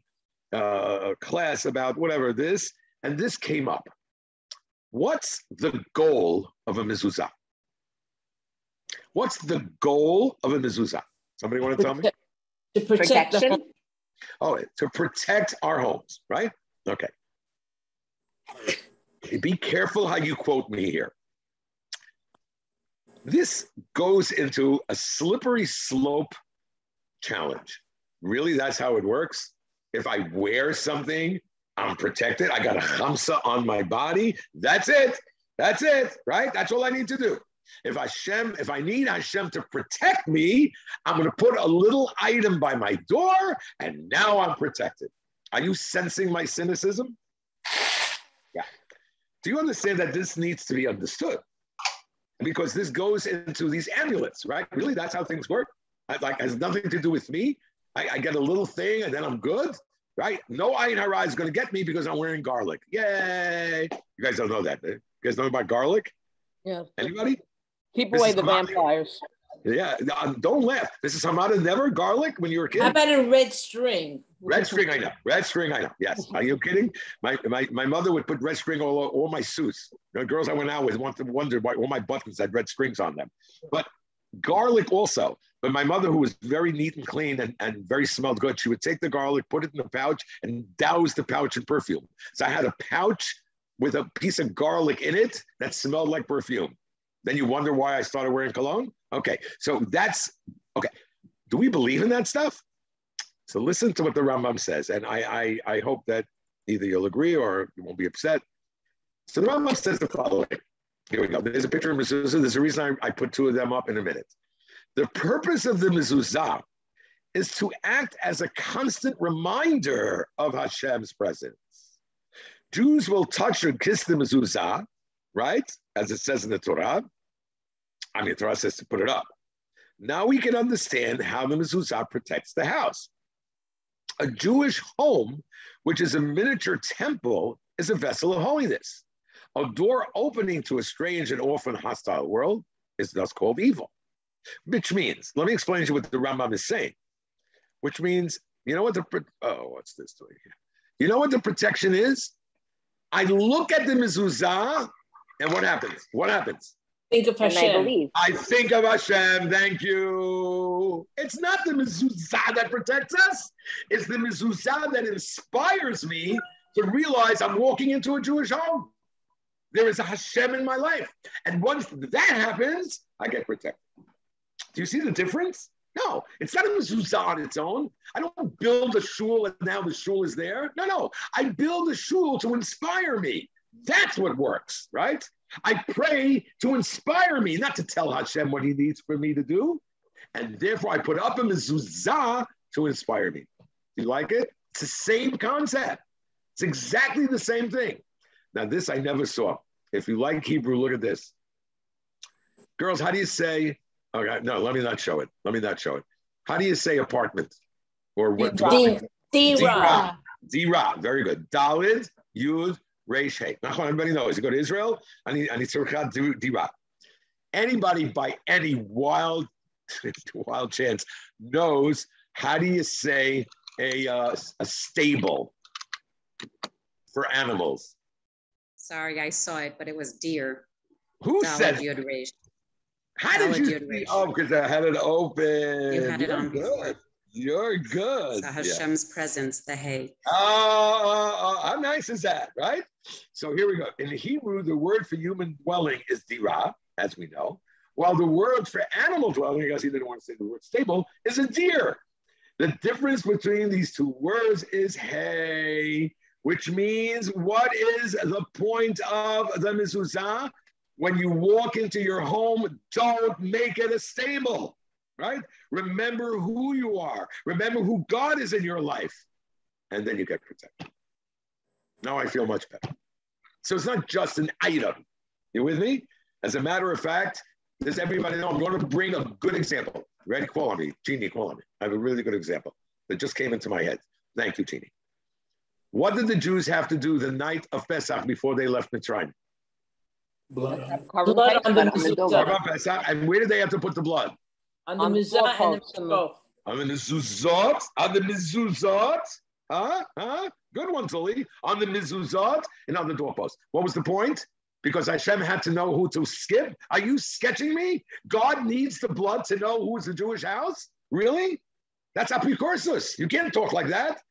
uh, class about whatever this, and this came up. What's the goal of a mezuzah? What's the goal of a mezuzah? Somebody want to tell me? To protect the Protection. Oh, to protect our homes, right? Okay. Be careful how you quote me here. This goes into a slippery slope challenge. Really, that's how it works. If I wear something, I'm protected. I got a chamsa on my body. That's it. That's it, right? That's all I need to do. If Hashem, if I need Hashem to protect me, I'm going to put a little item by my door, and now I'm protected. Are you sensing my cynicism? Yeah. Do you understand that this needs to be understood? Because this goes into these amulets, right? Really, that's how things work. I, like, has nothing to do with me. I, I get a little thing, and then I'm good, right? No ayin hara is going to get me because I'm wearing garlic. Yay! You guys don't know that. eh? You guys know about garlic? Yeah. Anybody? Keep away the my- vampires. Yeah. um, don't laugh. This is Hamada never garlic when you were a kid. How about a red string? Red string, I know. Red string, I know. Yes. Are you kidding? My my, my mother would put red string all all my suits. The girls I went out with want to wonder why all my buttons had red strings on them. But garlic also. But my mother, who was very neat and clean and, and very smelled good, she would take the garlic, put it in the pouch, and douse the pouch in perfume. So I had a pouch with a piece of garlic in it that smelled like perfume. Then you wonder why I started wearing cologne? Okay, so that's okay. Do we believe in that stuff? So listen to what the Rambam says, and I, I, I hope that either you'll agree or you won't be upset. So the Rambam says the following. Here we go. There's a picture of mezuzah. There's a reason I, I put two of them up in a minute. The purpose of the mezuzah is to act as a constant reminder of Hashem's presence. Jews will touch and kiss the mezuzah, right? As it says in the Torah. I mean, the Torah says to put it up. Now we can understand how the mezuzah protects the house. A Jewish home, which is a miniature temple, is a vessel of holiness. A door opening to a strange and often hostile world is thus called evil. Which means, let me explain to you what the Rambam is saying. Which means, you know what the oh, what's this doing here? You know what the protection is? I look at the mezuzah, and what happens? What happens? Think of And I Hashem. I think of Hashem. Thank you. It's not the mezuzah that protects us. It's the mezuzah that inspires me to realize I'm walking into a Jewish home. There is a Hashem in my life. And once that happens, I get protected. Do you see the difference? No, it's not a mezuzah on its own. I don't build a shul and now the shul is there. No, no. I build a shul to inspire me. That's what works, right? I pray to inspire me, not to tell Hashem what he needs for me to do. And therefore, I put up a mezuzah to inspire me. Do you like it? It's the same concept. It's exactly the same thing. Now, this I never saw. If you like Hebrew, look at this. Girls, how do you say? Okay, no, let me not show it. Let me not show it. How do you say apartment? Or what? D- D-Ra. D-Ra. Very good. Dalid, Yud, Reish, Hey. Now, everybody knows. You go to Israel, I need, I need to D-Ra. Anybody by any wild, [laughs] wild chance knows how do you say a, uh, a stable for animals? Sorry, I saw it, but it was deer. Who Daled said? Yud. How did you? Oh, because I had it open. You had it on good. before. You're good. So Yeah. Hashem's presence, the hay. Oh, how nice is that, right? So here we go. In Hebrew, the word for human dwelling is dira, as we know, while the word for animal dwelling, I guess he didn't want to say the word stable, is a deer. The difference between these two words is hay, which means what is the point of the mezuzah? When you walk into your home, don't make it a stable, right? Remember who you are. Remember who God is in your life. And then you get protected. Now I feel much better. So it's not just an item. You with me? As a matter of fact, does everybody know I'm going to bring a good example. Ready? quality, on me. Jeannie, call. I have a really good example that just came into my head. Thank you, Jeannie. What did the Jews have to do the night of Pesach before they left Mitzrayim? Blood blood on the mezuzah. Korban Pesach, and where did they have to put the blood? On the On the mezuzah and the doorpost. mizvot. On the mezuzot, on the mezuzot, huh? Huh? Good one, Tully. On the mezuzot and on the doorpost. What was the point? Because Hashem had to know who to skip. Are you sketching me? God needs the blood to know who's the Jewish house? Really? That's apicorsus. You can't talk like that.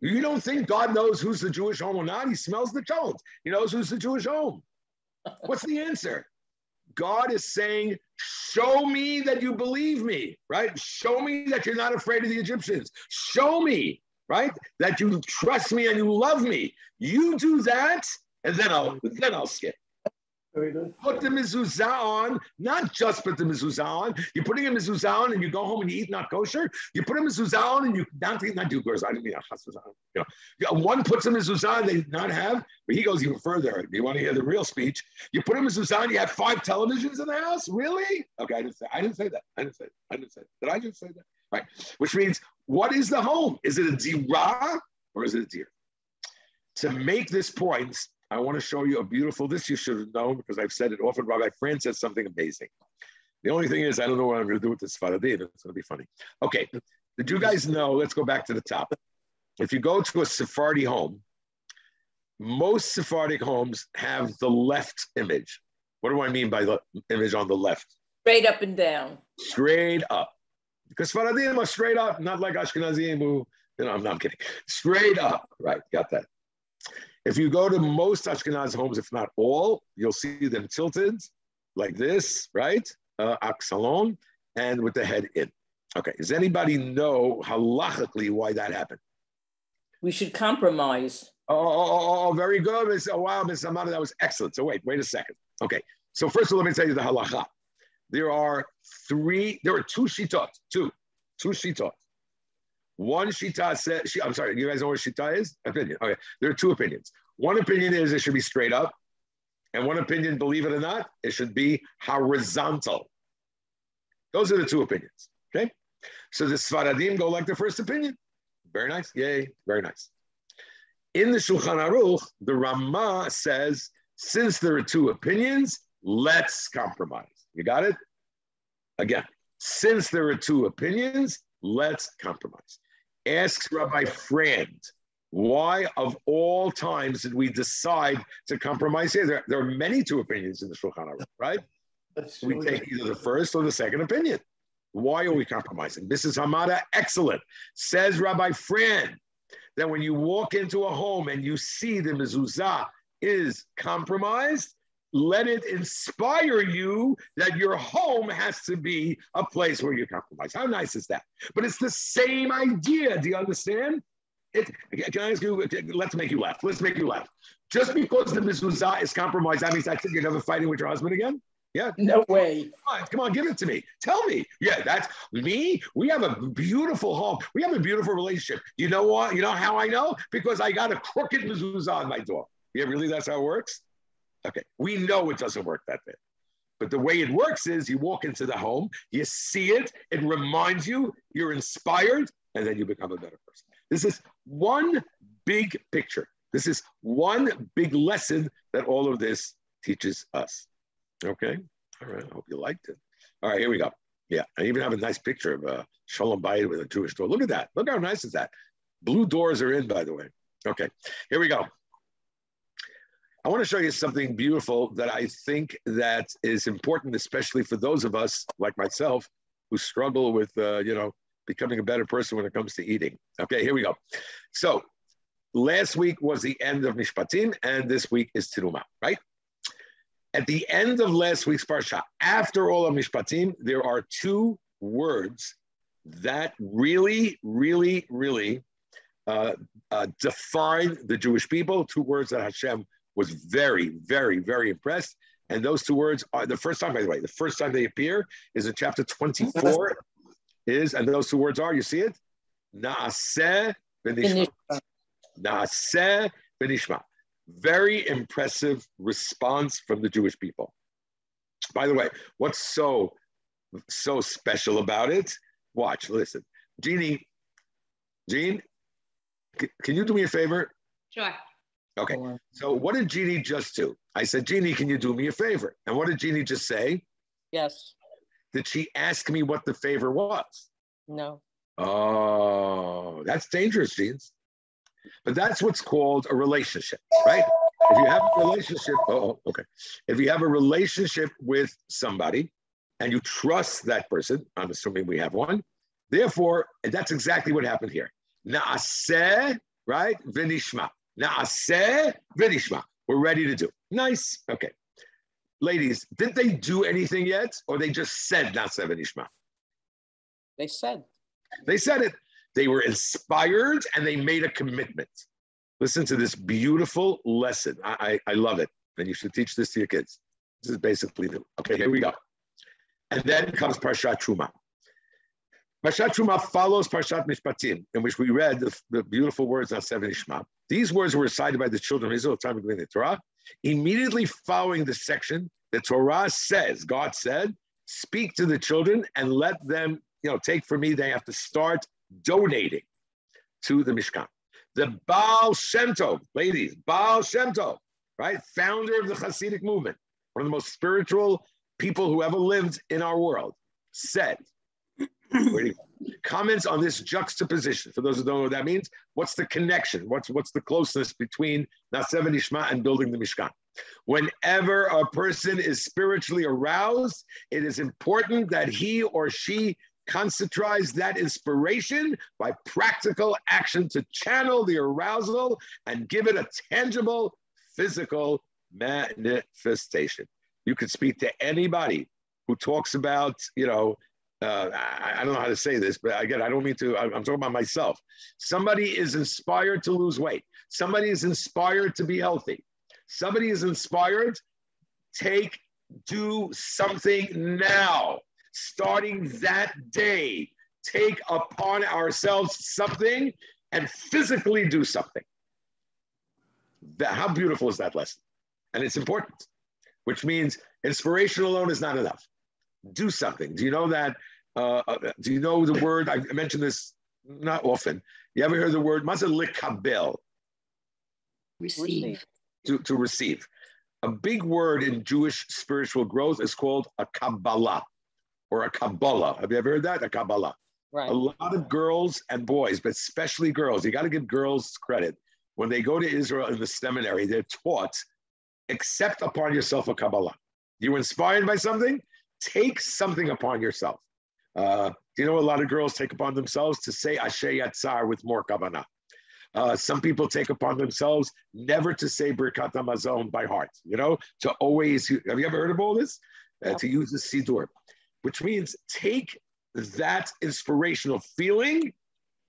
You don't think God knows who's the Jewish home or not? He smells the toad. He knows who's the Jewish home. What's the answer? God is saying, Show me that you believe me, right? Show me that you're not afraid of the Egyptians. Show me, right? That you trust me and you love me. You do that, and then I'll then I'll skip. Put the mezuzah on, not just put the mezuzah on. You're putting a mezuzah on and you go home and you eat not kosher. You put a mezuzah on and you not not do kosher. I didn't mean you know. One puts a mezuzah they not have, but he goes even further. You want to hear the real speech? You put a mezuzah on, you have five televisions in the house? Really? Okay, I didn't say I didn't say that. I didn't say I didn't say Did I just say that? Right. Which means what is the home? Is it a dira or is it a deer? To make this point, I want to show you a beautiful, this you should have known because I've said it often. Rabbi Fran said something amazing. The only thing is, I don't know what I'm going to do with this Faraday. It's going to be funny. Okay. Did you guys know? Let's go back to the top. If you go to a Sephardi home, most Sephardic homes have the left image. What do I mean by the image on the left? Straight up and down. Straight up. Because Sfaradim are straight up, not like Ashkenazim who, you know, I'm not kidding. Straight up. Right. Got that. If you go to most Ashkenaz homes, if not all, you'll see them tilted like this, right? Uh, Aksalon, and with the head in. Okay. Does anybody know halachically why that happened? We should compromise. Oh, oh, oh, oh, very good. Miss, oh, wow, Miss Amanda, that was excellent. So wait, wait a second. Okay. So first of all, let me tell you the halacha. There are three, there are two shitot, two, two shitot. One shita says, she, I'm sorry, you guys know what shita is? Opinion. Okay. There are two opinions. One opinion is it should be straight up. And one opinion, believe it or not, it should be horizontal. Those are the two opinions. Okay. So the Sfaradim go like the first opinion. Very nice. Yay. Very nice. In the Shulchan Aruch, the Ramah says, since there are two opinions, let's compromise. You got it? Again, since there are two opinions, let's compromise. Asks Rabbi Friend, why of all times did we decide to compromise here? There, there are many two opinions in the Shulchan Aruch, right? We take either the first or the second opinion. Why are we compromising? This is Hamada, excellent. Says Rabbi Friend that when you walk into a home and you see the mezuzah is compromised, let it inspire you that your home has to be a place where you compromise. How nice is that? But it's the same idea. Do you understand? It, can I ask you? Let's make you laugh. Let's make you laugh. Just because the mezuzah is compromised, that means it. You're never fighting with your husband again. Yeah. No way. Come on, come on, give it to me. Tell me. Yeah, that's me. We have a beautiful home. We have a beautiful relationship. You know what? You know how I know? Because I got a crooked mezuzah on my door. Yeah, really? That's how it works? Okay. We know it doesn't work that way. But the way it works is you walk into the home, you see it, it reminds you, you're inspired, and then you become a better person. This is one big picture. This is one big lesson that all of this teaches us. Okay. All right. I hope you liked it. All right. Here we go. Yeah. I even have a nice picture of uh, Shalom Bayit with a Jewish door. Look at that. Look how nice is that. Blue doors are in, by the way. Okay. Here we go. I want to show you something beautiful that I think that is important, especially for those of us like myself who struggle with, uh, you know, becoming a better person when it comes to eating. Okay, here we go. So last week was the end of Mishpatim, and this week is Tiruma, right? At the end of last week's parsha, after all of Mishpatim, there are two words that really, really, really uh, uh, define the Jewish people. Two words that Hashem was very, very, very impressed. And those two words are the first time, by the way, the first time they appear is in chapter 24. is, and those two words are, you see it? Naaseh benishma. Naaseh benishma. Very impressive response from the Jewish people. By the way, what's so so special about it? Watch, listen. Jeannie, Jean, can you do me a favor? Sure. Okay. So what did Jeannie just do? I said, Jeannie, can you do me a favor? And what did Jeannie just say? Yes. Did she ask me what the favor was? No. Oh, that's dangerous, Jeans. But that's what's called a relationship, right? If you have a relationship, oh, oh, okay. If you have a relationship with somebody and you trust that person, I'm assuming we have one. Therefore, that's exactly what happened here. Naaseh, right? Vinishma. Naaseh. We're ready to do. Nice. Okay. Ladies, did they do anything yet? Or they just said Naaseh, vinishma? They said. They said it. They were inspired and they made a commitment. Listen to this beautiful lesson. I, I, I love it. And you should teach this to your kids. This is basically new. Okay, here we go. And then comes Parshat Truma. Parshat Truma follows Parshat Mishpatim, in which we read the, the beautiful words on seven Ishma. These words were recited by the children of Israel at the time of the Torah. Immediately following the section, the Torah says, God said, speak to the children and let them, you know, take from me, they have to start donating to the Mishkan. The Baal Shem Tov, ladies, Baal Shem Tov, right? Founder of the Hasidic movement, one of the most spiritual people who ever lived in our world, said, where do you go? Comments on this juxtaposition. For those who don't know what that means, what's the connection? What's what's the closeness between Naaseh Vinishma and building the Mishkan? Whenever a person is spiritually aroused, it is important that he or she concentrize that inspiration by practical action to channel the arousal and give it a tangible physical manifestation. You could speak to anybody who talks about, you know, uh, I, I, don't know how to say this, but again, I don't mean to, I'm, I'm talking about myself. Somebody is inspired to lose weight. Somebody is inspired to be healthy. Somebody is inspired, take, do something now. Starting that day, take upon ourselves something and physically do something. That, how beautiful is that lesson? And it's important, which means inspiration alone is not enough do something. Do you know that? Uh, do you know the word? I mention this not often. You ever heard the word mazal Receive. To, to receive. A big word in Jewish spiritual growth is called a Kabbalah or a Kabbalah. Have you ever heard that? A Kabbalah. Right. A lot of girls and boys, but especially girls, you got to give girls credit. When they go to Israel in the seminary, they're taught accept upon yourself a Kabbalah. You were inspired by something? Take something upon yourself. Uh, you know, a lot of girls take upon themselves to say Asher Yatzar with more kavanah. Uh, some people take upon themselves never to say Birkat Hamazon by heart, you know, to always, have you ever heard of all this? Uh, to use the Siddur, which means take that inspirational feeling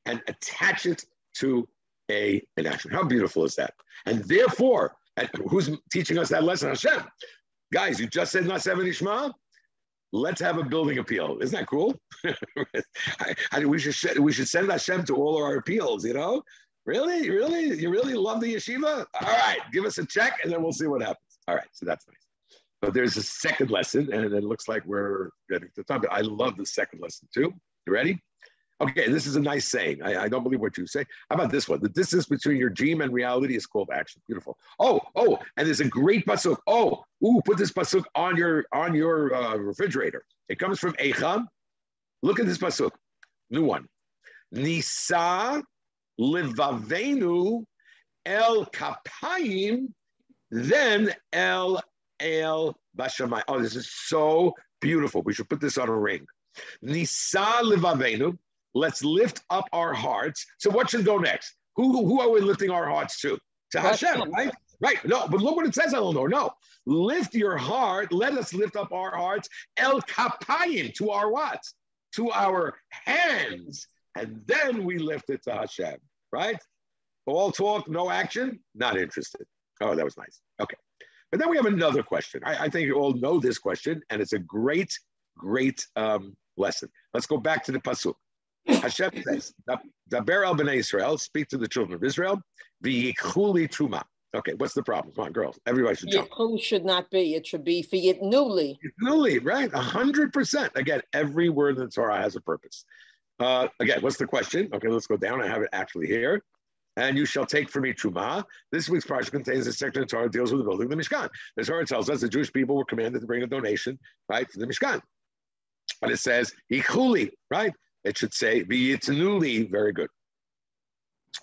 and attach it to a, an action. How beautiful is that? And therefore, and who's teaching us that lesson? Hashem. Guys, you just said not seven Ishma. Let's have a building appeal. Isn't that cool? [laughs] I, I, we should we should send Hashem to all our appeals. You know, really, really, you really love the yeshiva. All right, give us a check, and then we'll see what happens. All right, so that's nice. But there's a second lesson, and it looks like we're getting to time. But I love the second lesson too. You ready? Okay, this is a nice saying. I, I, don't believe what you say. How about this one? The distance between your dream and reality is called action. Beautiful. Oh, oh, and there's a great pasuk. Oh, ooh, put this pasuk on your on your uh, refrigerator. It comes from Eicha. Look at this pasuk. New one. Nisa livavenu el kapayim, then el el bashamai. Oh, this is so beautiful. We should put this on a ring. Nisa livavenu Let's lift up our hearts. So what should go next? Who, who are we lifting our hearts to? To Hashem, right? Right. No, but look what it says, Eleanor. No. Lift your heart. Let us lift up our hearts. El kapayim to our what? To our hands. And then we lift it to Hashem, right? All talk, no action, not interested. Oh, that was nice. Okay. But then we have another question. I, I think you all know this question, and it's a great, great um, lesson. Let's go back to the Pasuk. Hashem says, Daber al b'nai Israel, speak to the children of Israel, v'yikhuli truma. Okay, what's the problem? Come on, girls. Everybody should jump. Yichul should not be. It should be newly. Newly, right? A hundred percent. Again, every word in the Torah has a purpose. Uh, again, what's the question? Okay, let's go down. I have it actually here. And you shall take from me truma. This week's parsha contains a section of Torah deals with the building of the Mishkan. The Torah tells us the Jewish people were commanded to bring a donation, right, for the Mishkan. But it says, Ichuli, right? It should say, V'yitanuli, very good.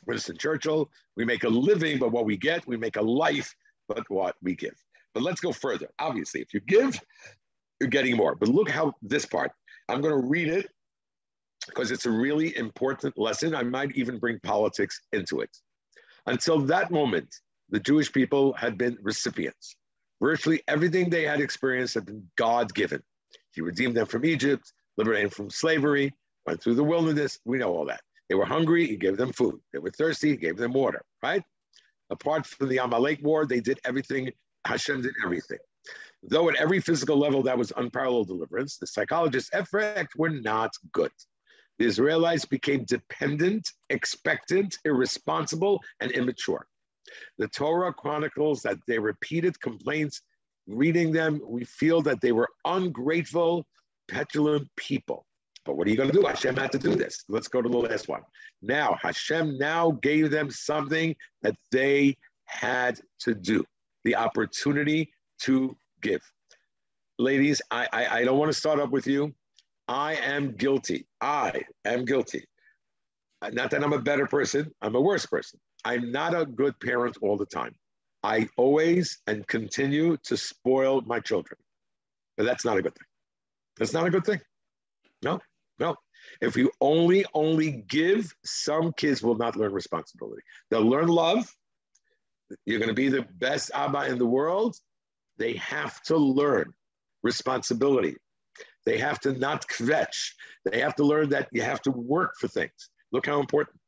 Winston Churchill, we make a living, but what we get, we make a life, but what we give. But let's go further. Obviously, if you give, you're getting more. But look how this part, I'm going to read it because it's a really important lesson. I might even bring politics into it. Until that moment, the Jewish people had been recipients. Virtually everything they had experienced had been God given. He redeemed them from Egypt, liberated them from slavery, went through the wilderness. We know all that. They were hungry, he gave them food. They were thirsty, he gave them water, right? Apart from the Amalek war, they did everything. Hashem did everything. Though at every physical level that was unparalleled deliverance, the psychologists' effect were not good. The Israelites became dependent, expectant, irresponsible, and immature. The Torah chronicles that they repeated complaints. Reading them, we feel that they were ungrateful, petulant people. But what are you going to do? Hashem had to do this. Let's go to the last one. Now, Hashem now gave them something that they had to do the opportunity to give. Ladies, I, I, I don't want to start up with you. I am guilty. I am guilty. Uh, not that I'm a better person, I'm a worse person. I'm not a good parent all the time. I always and continue to spoil my children. But that's not a good thing. That's not a good thing. No. If you only, only give, some kids will not learn responsibility. They'll learn love. You're going to be the best Abba in the world. They have to learn responsibility. They have to not kvetch. They have to learn that you have to work for things. Look how important.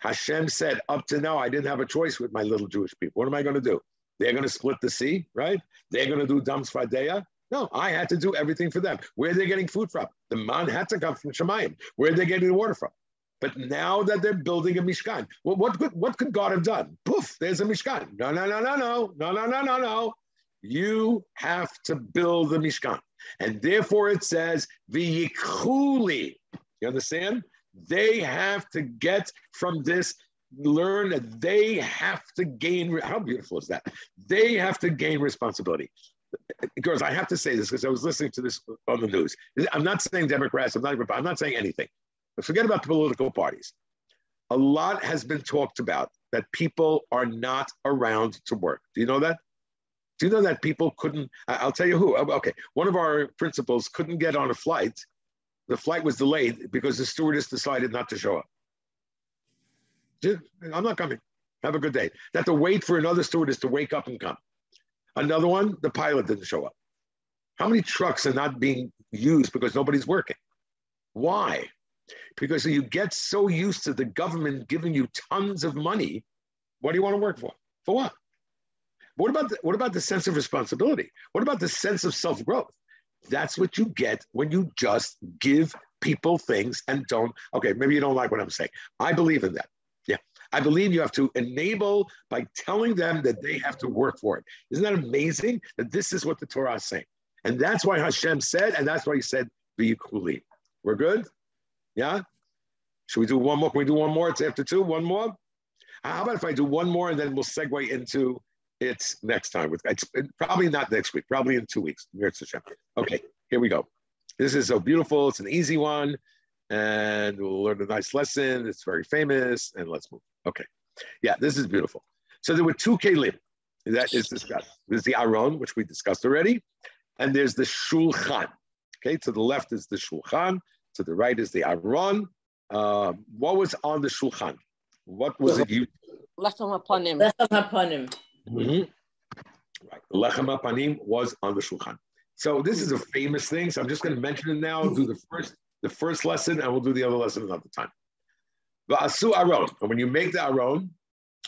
Hashem said, up to now, I didn't have a choice with my little Jewish people. What am I going to do? They're going to split the sea, right? They're going to do Dam Sfadeya. No, I had to do everything for them. Where are they getting food from? The man had to come from Shemayim. Where are they getting the water from? But now that they're building a Mishkan, well, what could what could God have done? Poof, there's a Mishkan. No, no, no, no, no, no, no, no, no, no. You have to build the Mishkan. And therefore it says, V'yikhuli. You understand? They have to get from this, learn that they have to gain. How beautiful is that? They have to gain responsibility girls, I have to say this because I was listening to this on the news. I'm not saying Democrats, I'm not, I'm not saying anything. But forget about the political parties. A lot has been talked about that people are not around to work. Do you know that? Do you know that people couldn't? I'll tell you who. Oh, okay, one of our principals couldn't get on a flight. The flight was delayed because the stewardess decided not to show up. I'm not coming. Have a good day. That to wait for another stewardess to wake up and come. Another one, the pilot didn't show up. How many trucks are not being used because nobody's working? Why? Because you get so used to the government giving you tons of money. What do you want to work for? For what? What about the, what about the sense of responsibility? What about the sense of self growth? That's what you get when you just give people things and don't. Okay, maybe you don't like what I'm saying. I believe in that. I believe you have to enable by telling them that they have to work for it. Isn't that amazing? That this is what the Torah is saying, and that's why Hashem said, and that's why He said, "Be kuli." We're good. Yeah. Should we do one more? Can we do one more? It's after two. One more. How about if I do one more and then we'll segue into it's next time. With it's probably not next week. Probably in two weeks. Okay, here we go. This is so beautiful. It's an easy one, and we'll learn a nice lesson. It's very famous, and let's move. Okay, yeah, this is beautiful. So there were two kelim that is discussed. There's the aron, which we discussed already, and there's the shulchan. Okay, to the left is the shulchan, to the right is the aron. Uh, what was on the shulchan? What was it used? Lechem hapanim. Lechem hapanim. Mm-hmm. Right. The lechem apanim was on the shulchan. So this is a famous thing. So I'm just going to mention it now. Do the first the first lesson, and we'll do the other lesson another time. Va'asu aron. And when you make the aron,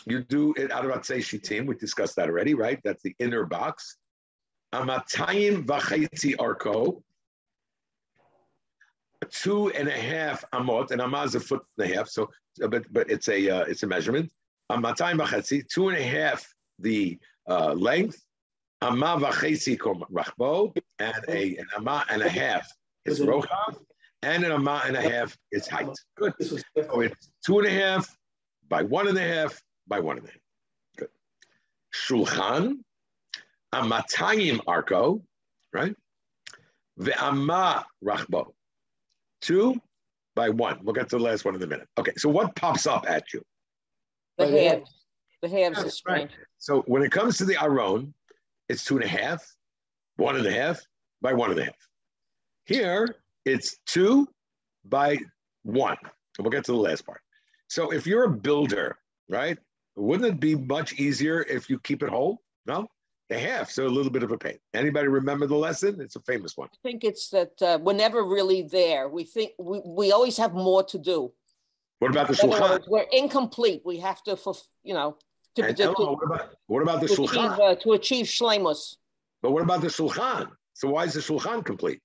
you do it out of atzei shitim. We discussed that already, right? That's the inner box. Amatayim v'chaitzi arko. Two and a half amot, and amah is a foot and a half. So, but but it's a uh, it's a measurement. Amatayim v'chaitzi, two and a half the uh, length, amma v'chesi rachbo, and a an amma and a half is rochav, and an amma and a half is height. Good. So it's two and a half by one and a half by one and a half. Good. Shulchan, amatayim arko, right? Ve'amma rachbo, two by one. We'll get to the last one in a minute. Okay, so what pops up at you? The halves. The halves is strange. So when it comes to the aron, it's two and a half, one and a half by one and a half. Here, it's two by one. We'll get to the last part. So if you're a builder, right, wouldn't it be much easier if you keep it whole? No? A half, so a little bit of a pain. Anybody remember the lesson? It's a famous one. I think it's that uh, we're never really there. We think we, we always have more to do. What about the shulchan? we're incomplete. We have to, fulf- you know, to, And to, what about what about the to achieve, shulchan? uh, to achieve shlemus. But what about the shulchan? So why is the shulchan complete?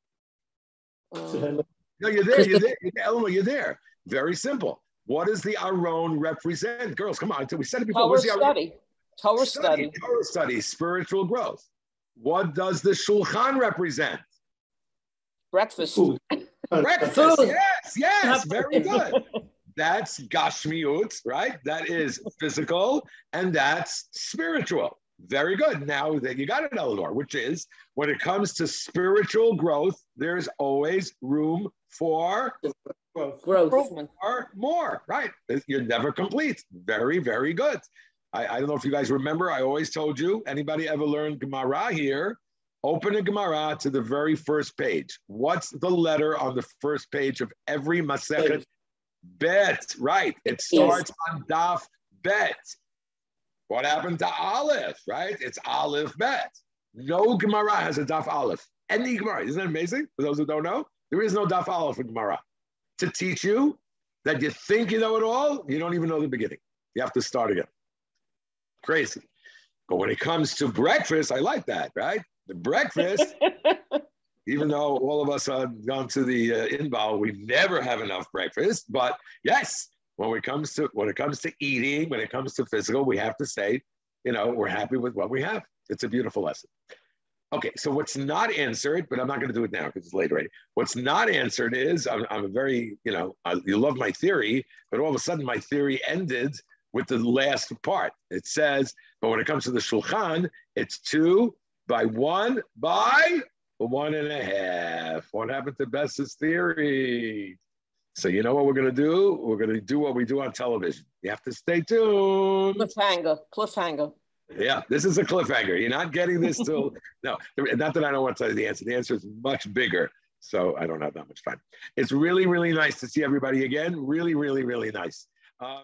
Um, No, you're there. You're there. You're there. Elmo, you're there. Very simple. What does the aron represent? Girls, come on. We said it before. Torah What's the aron? study. Torah study. Torah study, spiritual growth. What does the shulchan represent? Breakfast. Food. [laughs] Breakfast. Food. Yes, yes, very good. That's gashmiut, right? That is physical and that's spiritual. Very good. Now that you got it, Eleanor, which is when it comes to spiritual growth, there's always room for Growth. Improvement. or more, right? You're never complete. Very, very good. I, I don't know if you guys remember, I always told you, anybody ever learned Gemara here? Open a Gemara to the very first page. What's the letter on the first page of every Masechet? Bet, right. It starts on Daf Bet. What happened to Aleph, right? It's Aleph Bet. No Gemara has a Daf Aleph. Any Gemara. Isn't that amazing? For those who don't know, there is no Daf Aleph in Gemara to teach you that you think you know it all, you don't even know the beginning. You have to start again. Crazy. But when it comes to breakfast, I like that, right? The breakfast, [laughs] even though all of us have gone to the uh, inbound, we never have enough breakfast. But yes, when it comes to when it comes to eating, when it comes to physical, we have to say, you know, we're happy with what we have. It's a beautiful lesson. Okay, so what's not answered, but I'm not going to do it now because it's late already. What's not answered is I'm, I'm a very, you know, I, you love my theory, but all of a sudden my theory ended with the last part. It says, but when it comes to the shulchan, it's two by one by one and a half. What happened to Bess's theory? So you know what we're going to do? We're going to do what we do on television. You have to stay tuned. Cliffhanger. Cliffhanger. Yeah, this is a cliffhanger. You're not getting this till [laughs] no. Not that I don't want to tell you the answer. The answer is much bigger. So I don't have that much time. It's really, really nice to see everybody again. Really, really, really nice. Uh,